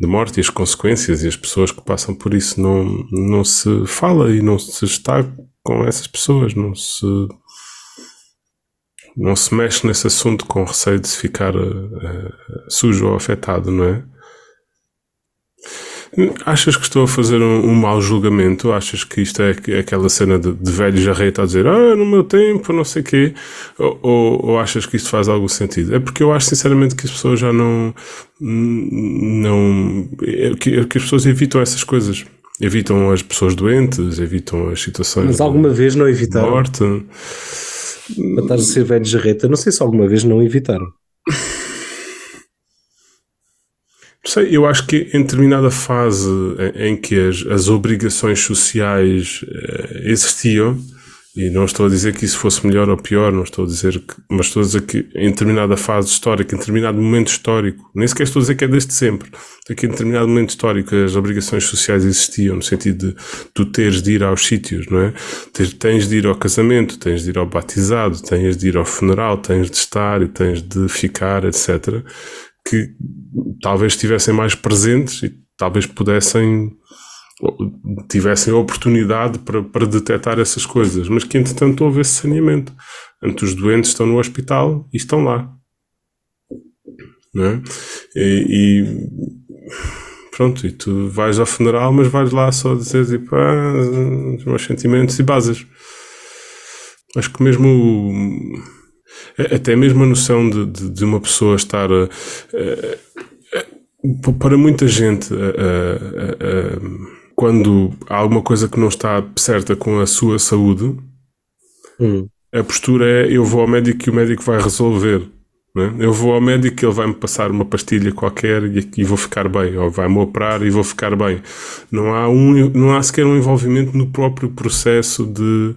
de morte e as consequências e as pessoas que passam por isso. Não, não se fala e não se está com essas pessoas, não se. Não se mexe nesse assunto com receio de se ficar eh, sujo ou afetado, não é? Achas que estou a fazer um, um mau julgamento? Achas que isto é aqu- aquela cena de, de velho jarreta a dizer ah, no meu tempo, não sei o quê? Ou, ou, ou achas que isto faz algum sentido? É porque eu acho sinceramente que as pessoas já não. não é que, é que as pessoas evitam essas coisas. Evitam as pessoas doentes, evitam as situações Mas de alguma vez não evitaram? morte. Para estás a ser velho jarreta, não sei se alguma vez não evitaram. Não sei, eu acho que em determinada fase em, em que as, as obrigações sociais eh, existiam, e não estou a dizer que isso fosse melhor ou pior, não estou a dizer que, mas estou a dizer que em determinada fase histórica, em determinado momento histórico, nem sequer estou a dizer que é desde sempre, é que em determinado momento histórico as obrigações sociais existiam, no sentido de tu teres de ir aos sítios, não é? Tens, tens de ir ao casamento, tens de ir ao batizado, tens de ir ao funeral, tens de estar e tens de ficar, etc que talvez estivessem mais presentes e talvez pudessem tivessem a oportunidade para, para detectar essas coisas, mas que entretanto houve esse saneamento. Portanto, os doentes estão no hospital e estão lá. Não é? e, e pronto, e tu vais ao funeral, mas vais lá só dizer tipo, ah, os meus sentimentos e basas. Acho que mesmo até mesmo a noção de, de, de uma pessoa estar a, a, a, para muita gente quando há alguma coisa que não está certa com a sua saúde, hum. a postura é eu vou ao médico e o médico vai resolver. É? Eu vou ao médico e ele vai-me passar uma pastilha qualquer e, e vou ficar bem, ou vai-me operar e vou ficar bem. Não há, um, não há sequer um envolvimento no próprio processo de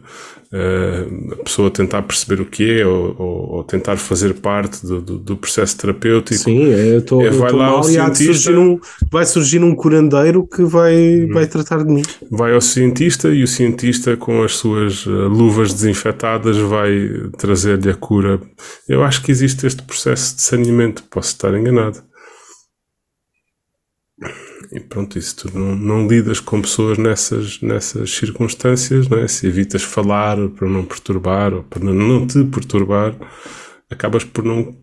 uh, a pessoa tentar perceber o que é ou, ou, ou tentar fazer parte do, do, do, processo terapêutico. Sim, eu estou é, vai lá ao cientista, um, vai surgir um curandeiro que vai, hum. vai tratar de mim. Vai ao cientista e o cientista com as suas uh, luvas desinfetadas vai trazer-lhe a cura. Eu acho que existe este processo de saneamento, posso estar enganado. E pronto, isso tu não, não, lidas com pessoas nessas, nessas circunstâncias, não é? se evitas falar para não perturbar ou para não te perturbar, acabas por não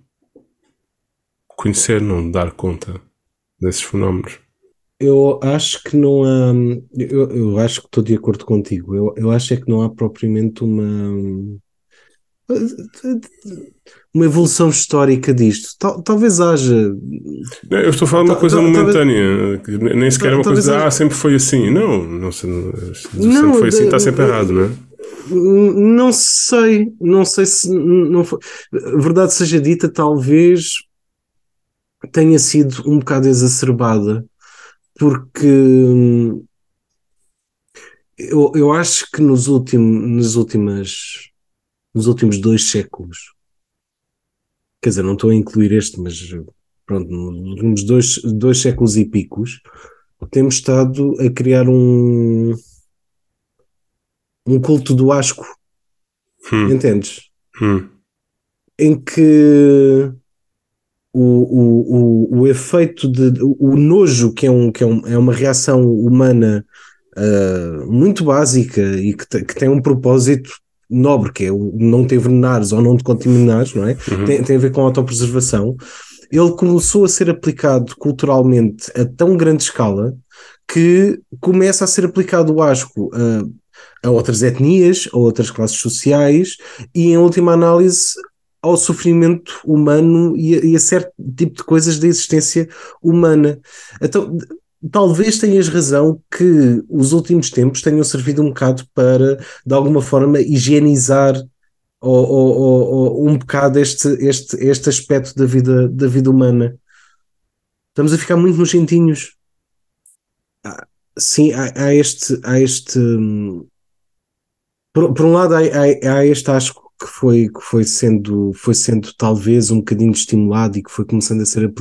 conhecer, não dar conta desses fenómenos. Eu acho que não há. Eu, eu acho que estou de acordo contigo. Eu, eu acho é que não há propriamente uma uma evolução histórica disto. Tal, talvez haja. Não, eu estou a falar de uma coisa momentânea, talvez, nem sequer é uma coisa de, ah, sempre foi assim. Não, não, sempre não, foi assim, está sempre errado, não é? Não sei, não sei se não foi. Verdade seja dita, talvez tenha sido um bocado exacerbada, porque eu, eu acho que nos últimos, nas últimas nos últimos dois séculos. Quer dizer, não estou a incluir este, mas pronto, nos últimos dois, dois séculos e picos, temos estado a criar um, um culto do asco. Hum. Entendes? Hum. Em que o, o, o, o efeito de o nojo, que é, um, que é, um, é uma reação humana uh, muito básica e que, te, que tem um propósito nobre, que é o não te envenenares ou não te contaminares, não é? Uhum. Tem, tem a ver com a autopreservação. Ele começou a ser aplicado culturalmente a tão grande escala que começa a ser aplicado o asco a, a outras etnias, a outras classes sociais e, em última análise, ao sofrimento humano e a, e a, certo tipo de coisas da existência humana. Então, talvez tenhas razão que os últimos tempos tenham servido um bocado para, de alguma forma, higienizar ou, ou, ou, um bocado este, este, este aspecto da vida, da vida humana. Estamos a ficar muito nojentinhos. Ah, sim, há, há, este. Há este hum, por, por um lado, há, há, há este asco que foi, que foi, sendo, foi sendo talvez um bocadinho estimulado e que foi começando a ser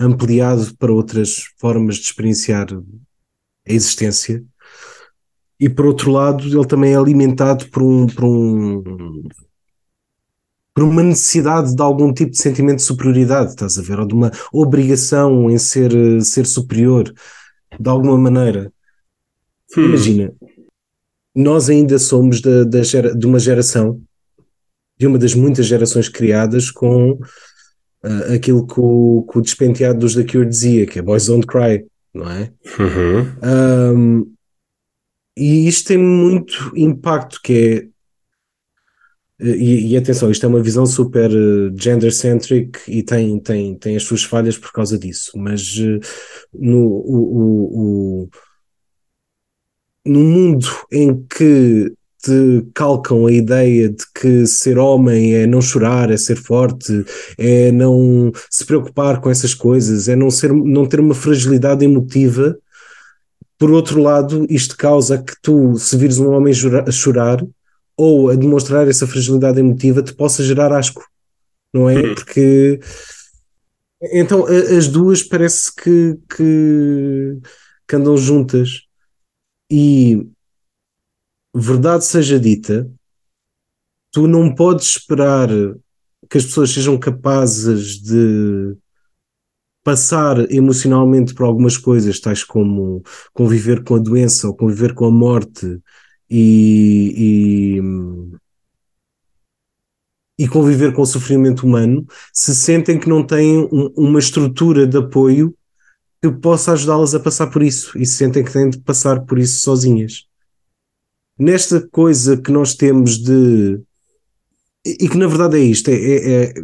ampliado para outras formas de experienciar a existência. E por outro lado, ele também é alimentado por um, por um por uma necessidade de algum tipo de sentimento de superioridade, estás a ver? Ou de uma obrigação em ser, ser superior, de alguma maneira. Hum. Imagina, nós ainda somos da gera, de uma geração de uma das muitas gerações criadas com uh, aquilo que o, que o despenteado dos The Cure dizia, que é Boys Don't Cry, não é? Uhum. Um, e isto tem muito impacto, que é e, e, atenção, isto é uma visão super uh, gender-centric e tem, tem, tem as suas falhas por causa disso, mas uh, no, o, o, o, no mundo em que te calcam a ideia de que ser homem é não chorar, é ser forte, é não se preocupar com essas coisas, é não, ser, não ter uma fragilidade emotiva. Por outro lado, isto causa que tu, se vires um homem a chorar ou a demonstrar essa fragilidade emotiva, te possa gerar asco, não é? Uhum. Porque então as duas parece que, que, que andam juntas. E verdade seja dita, tu não podes esperar que as pessoas sejam capazes de passar emocionalmente por algumas coisas, tais como conviver com a doença ou conviver com a morte e, e, e conviver com o sofrimento humano, se sentem que não têm um, uma estrutura de apoio que possa ajudá-las a passar por isso e se sentem que têm de passar por isso sozinhas. Nesta coisa que nós temos de. E que na verdade é isto, é, é, é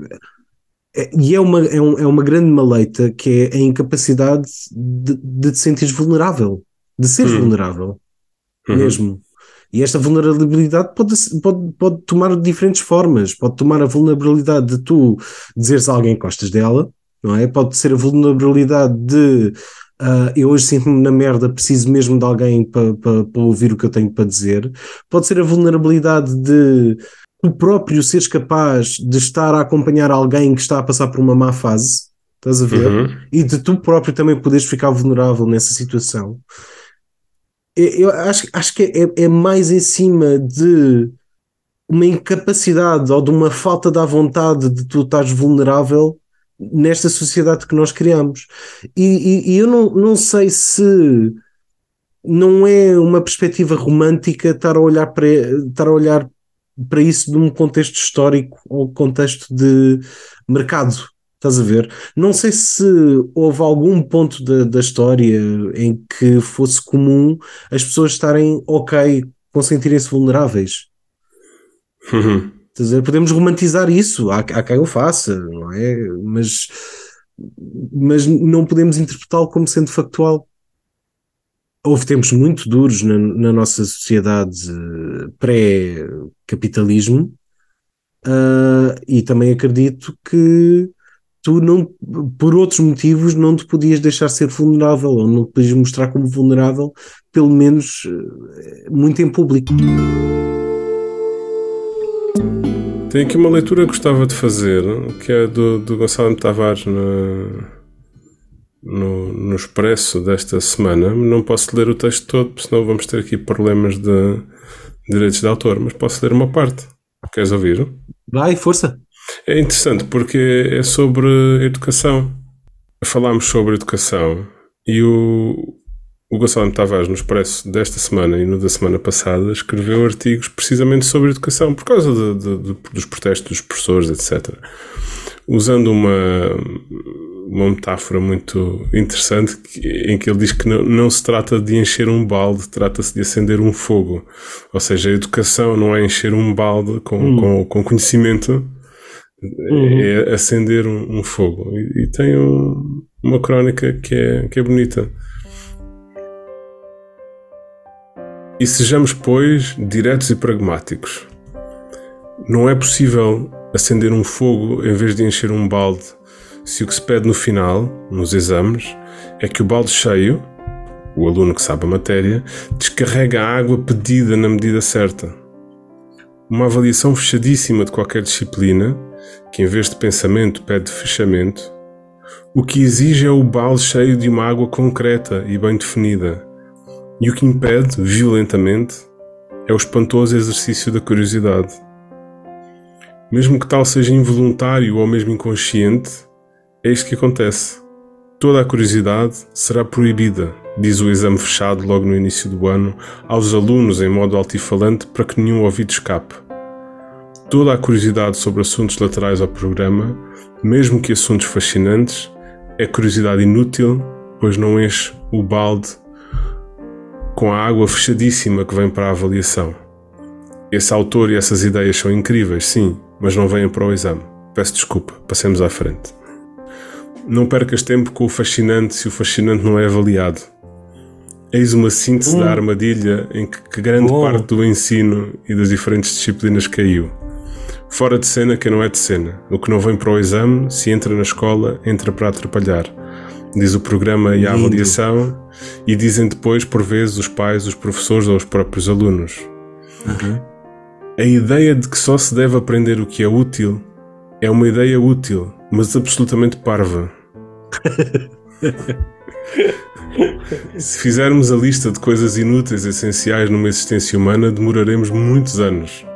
é, e é uma, é, um, é, uma grande maleita que é a incapacidade de, de te sentir vulnerável, de ser hum. vulnerável uhum. mesmo. E esta vulnerabilidade pode, pode, pode tomar diferentes formas. Pode tomar a vulnerabilidade de tu dizeres a alguém que gostas dela, não é? Pode ser a vulnerabilidade de uh, eu hoje sinto-me na merda, preciso mesmo de alguém para pa, pa ouvir o que eu tenho para dizer. Pode ser a vulnerabilidade de tu próprio seres capaz de estar a acompanhar alguém que está a passar por uma má fase, estás a ver? Uhum. E de tu próprio também poderes ficar vulnerável nessa situação. Eu acho, acho que é, é mais em cima de uma incapacidade ou de uma falta da vontade de tu estares vulnerável nesta sociedade que nós criamos. E, e, e eu não, não sei se não é uma perspectiva romântica estar a olhar para estar a olhar para isso num contexto histórico ou contexto de mercado. Estás a ver? Não sei se houve algum ponto da, da história em que fosse comum as pessoas estarem ok com sentirem-se vulneráveis. Uhum. Ver? Podemos romantizar isso, há, há quem o faça, não é? Mas, mas não podemos interpretá-lo como sendo factual houve tempos muito duros na, na nossa sociedade eh, pré-capitalismo uh, e também acredito que tu não, por outros motivos, não te podias deixar ser vulnerável ou não te podias mostrar como vulnerável, pelo menos eh, muito em público. Tem aqui uma leitura que gostava de fazer, que é do, do Gonçalo Tavares na, no, no Expresso desta semana. Não posso ler o texto todo, senão vamos ter aqui problemas de direitos de autor, mas posso ler uma parte. Queres ouvir? Vai, força. É interessante porque é sobre educação. Falámos sobre educação e o, o Gonçalo Tavares, no Expresso desta semana e no da semana passada, escreveu artigos precisamente sobre educação, por causa de, de, de, dos protestos dos professores, etc. Usando uma, uma metáfora muito interessante em que ele diz que não, não se trata de encher um balde, trata-se de acender um fogo. Ou seja, a educação não é encher um balde com, uhum. com, com, conhecimento, uhum. é acender um, um fogo. E, e tem um, uma crónica que é, que é bonita. E sejamos, pois, diretos e pragmáticos. Não é possível acender um fogo em vez de encher um balde se o que se pede no final, nos exames, é que o balde cheio, o aluno que sabe a matéria, descarrega a água pedida na medida certa. Uma avaliação fechadíssima de qualquer disciplina, que em vez de pensamento pede fechamento, o que exige é o balde cheio de uma água concreta e bem definida, e o que impede, violentamente, é o espantoso exercício da curiosidade. Mesmo que tal seja involuntário ou mesmo inconsciente, é isto que acontece. Toda a curiosidade será proibida, diz o exame fechado logo no início do ano, aos alunos em modo altifalante para que nenhum ouvido escape. Toda a curiosidade sobre assuntos laterais ao programa, mesmo que assuntos fascinantes, é curiosidade inútil, pois não enche o balde com a água fechadíssima que vem para a avaliação. Esse autor e essas ideias são incríveis, sim, mas não vêm para o exame. Peço desculpa, passemos à frente. Não percas tempo com o fascinante se o fascinante não é avaliado. Eis uma síntese hum. da armadilha em que, que grande Bom. parte do ensino e das diferentes disciplinas caiu. Fora de cena quem não é de cena. O que não vem para o exame, se entra na escola, entra para atrapalhar. Diz o programa e a Lindo. avaliação, e dizem depois, por vezes, os pais, os professores ou os próprios alunos. Uhum. A ideia de que só se deve aprender o que é útil é uma ideia útil, mas absolutamente parva. Se fizermos a lista de coisas inúteis essenciais numa existência humana, demoraremos muitos anos.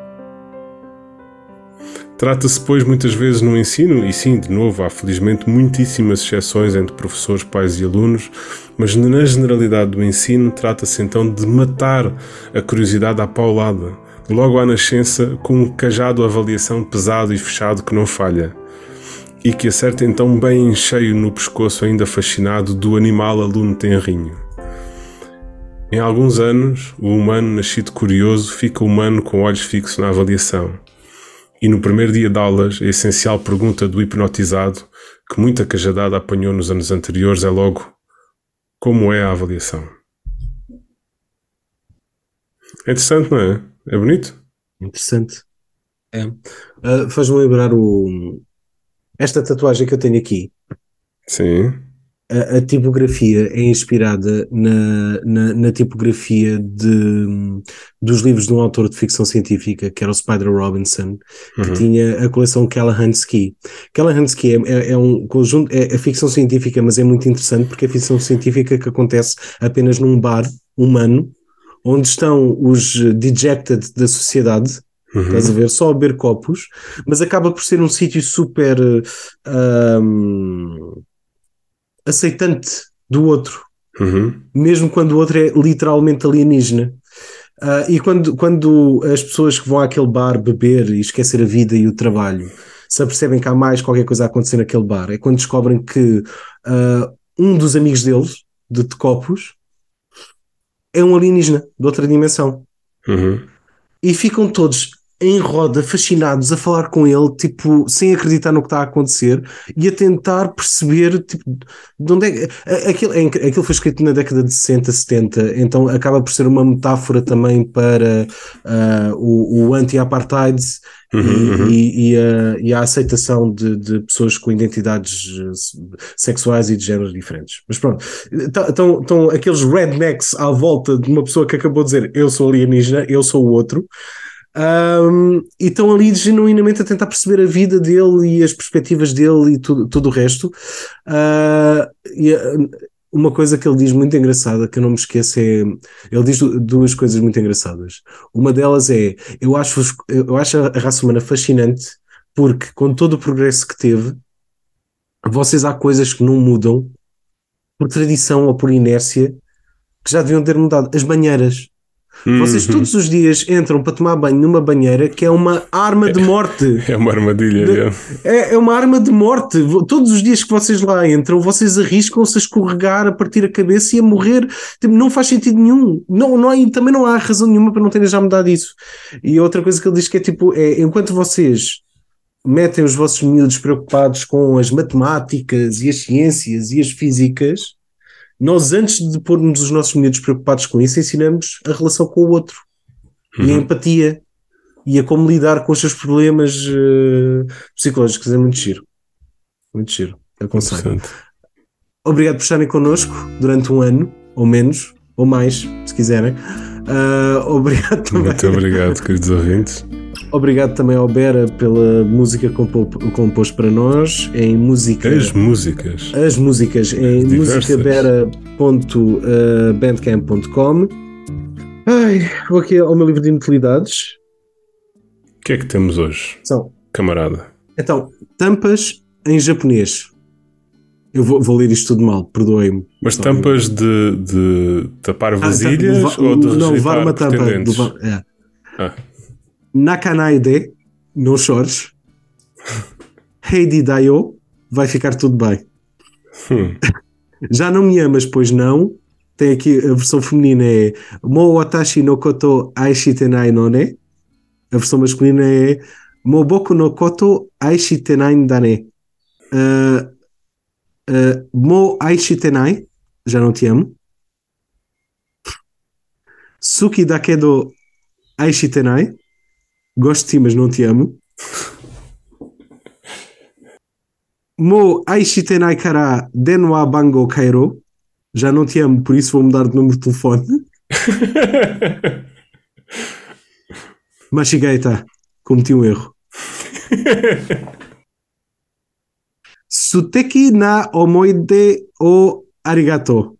Trata-se, pois, muitas vezes no ensino, e sim, de novo, há felizmente muitíssimas exceções entre professores, pais e alunos, mas na generalidade do ensino trata-se então de matar a curiosidade à paulada, logo à nascença, com um cajado avaliação pesado e fechado que não falha, e que acerta então bem em cheio no pescoço ainda fascinado do animal aluno tenrinho. Em alguns anos, o humano nascido curioso fica humano com olhos fixos na avaliação e no primeiro dia de aulas, a essencial pergunta do hipnotizado, que muita cajadada apanhou nos anos anteriores, é logo: como é a avaliação? É interessante, não é? É bonito? Interessante. É. Uh, Faz-me lembrar o... esta tatuagem que eu tenho aqui. Sim a, a, tipografia é inspirada na, na, na, tipografia de, dos livros de um autor de ficção científica, que era o Spider Robinson, que uhum. tinha a coleção Callahan Ski. Callahan Ski é, é, é, um conjunto, é, é ficção científica, mas é muito interessante porque é ficção científica que acontece apenas num bar humano, onde estão os dejected da sociedade, Uhum. Estás a ver? Só a beber copos, mas acaba por ser um sítio super. Um, aceitante do outro, uhum. mesmo quando o outro é literalmente alienígena. Uh, e quando, quando as pessoas que vão àquele bar beber e esquecer a vida e o trabalho se apercebem que há mais qualquer coisa a acontecer naquele bar, é quando descobrem que uh, um dos amigos deles, de Tecopos, é um alienígena de outra dimensão. Uhum. E ficam todos em roda, fascinados, a falar com ele, tipo, sem acreditar no que está a acontecer e a tentar perceber, tipo, de onde é. Aquilo, é aquilo foi escrito na década de 60, 70, então acaba por ser uma metáfora também para uh, o, o anti-apartheid. Uhum, e, uhum. E, e, a, e, a, aceitação de, de, pessoas com identidades sexuais e de géneros diferentes. Mas pronto, estão aqueles rednecks à volta de uma pessoa que acabou de dizer eu sou alienígena, eu sou o outro, um, e estão ali genuinamente a tentar perceber a vida dele e as perspectivas dele e tudo, tudo o resto. Uh, e uh, uma coisa que ele diz muito engraçada, que eu não me esqueço, é. Ele diz duas coisas muito engraçadas. Uma delas é: eu acho, eu acho a raça humana fascinante porque, com todo o progresso que teve, vocês há coisas que não mudam por tradição ou por inércia que já deviam ter mudado. As banheiras. Vocês uhum. todos os dias entram para tomar banho numa banheira que é uma arma de morte. É uma armadilha, de, é. é. uma arma de morte. Todos os dias que vocês lá entram, vocês arriscam-se a escorregar, a partir a cabeça e a morrer. Tipo, não faz sentido nenhum. Não, não há, também não há razão nenhuma para não terem já mudado isso. E outra coisa que ele diz que é tipo: é enquanto vocês metem os vossos miúdos preocupados com as matemáticas e as ciências e as físicas nós, antes de pormos os nossos miúdos preocupados com isso, ensinamos a relação com o outro uhum. e a uhum. empatia e a como lidar com os seus problemas uh, psicológicos. É muito giro. Muito giro. Aconselho. Obrigado por estarem connosco durante um ano, ou menos, ou mais, se quiserem. Uh, obrigado também. Muito obrigado, queridos ouvintes. Obrigado também ao Bera pela música que compôs para nós em música. As músicas. As músicas em musicabera.bandcamp.com. Ai, vou aqui ao meu livro de inutilidades. O que é que temos hoje? São. Camarada. Então, tampas em japonês. Eu vou, vou ler isto tudo mal, perdoem-me. Mas tampas de, de tapar vasilhas ah, ou de Não, levar uma tampa. Do, é. ah. Nakanaide, não chores. Heidi Dayo, vai ficar tudo bem. Hum. Já não me amas, pois não. Tem aqui a versão feminina é Mo watashi no koto aishitenai none. A versão masculina é Mo boku no koto aishitenai dane. Uh, uh, mo aishitenai, já não te amo. Suki dakedo aishitenai. Gosto de ti, mas não te amo. Mo aishitenai kara denwa bango kairo. Já não te amo, por isso vou mudar de número de telefone. Mashigaita, cometi um erro. Suteki na omoide o arigato.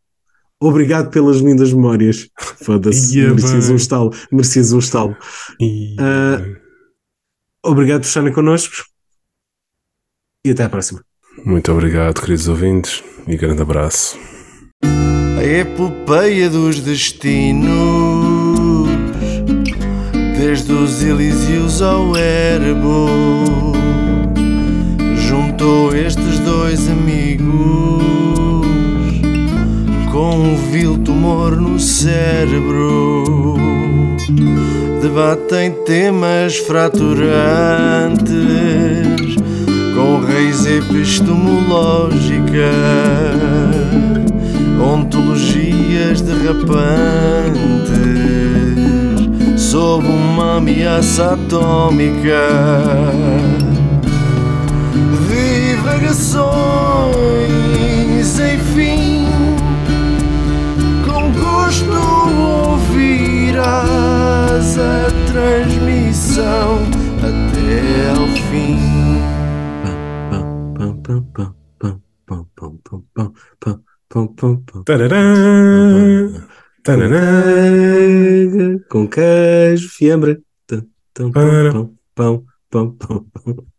Obrigado pelas lindas memórias. Foda-se, merecias um estalo. Merecias um estalo. Uh, Obrigado por estarem connosco e até à próxima. Muito obrigado, queridos ouvintes, e grande abraço. A epopeia dos destinos, desde os Elíseos ao Erebo, juntou estes dois amigos com um vil tumor no cérebro. Debatem temas fraturantes com raiz epistemológica, ontologias derrapantes sob uma ameaça atômica. Divagações, dirigirás a transmissão até ao fim. Com queijo, fiambre. Pão, pão, pão, pão, pão.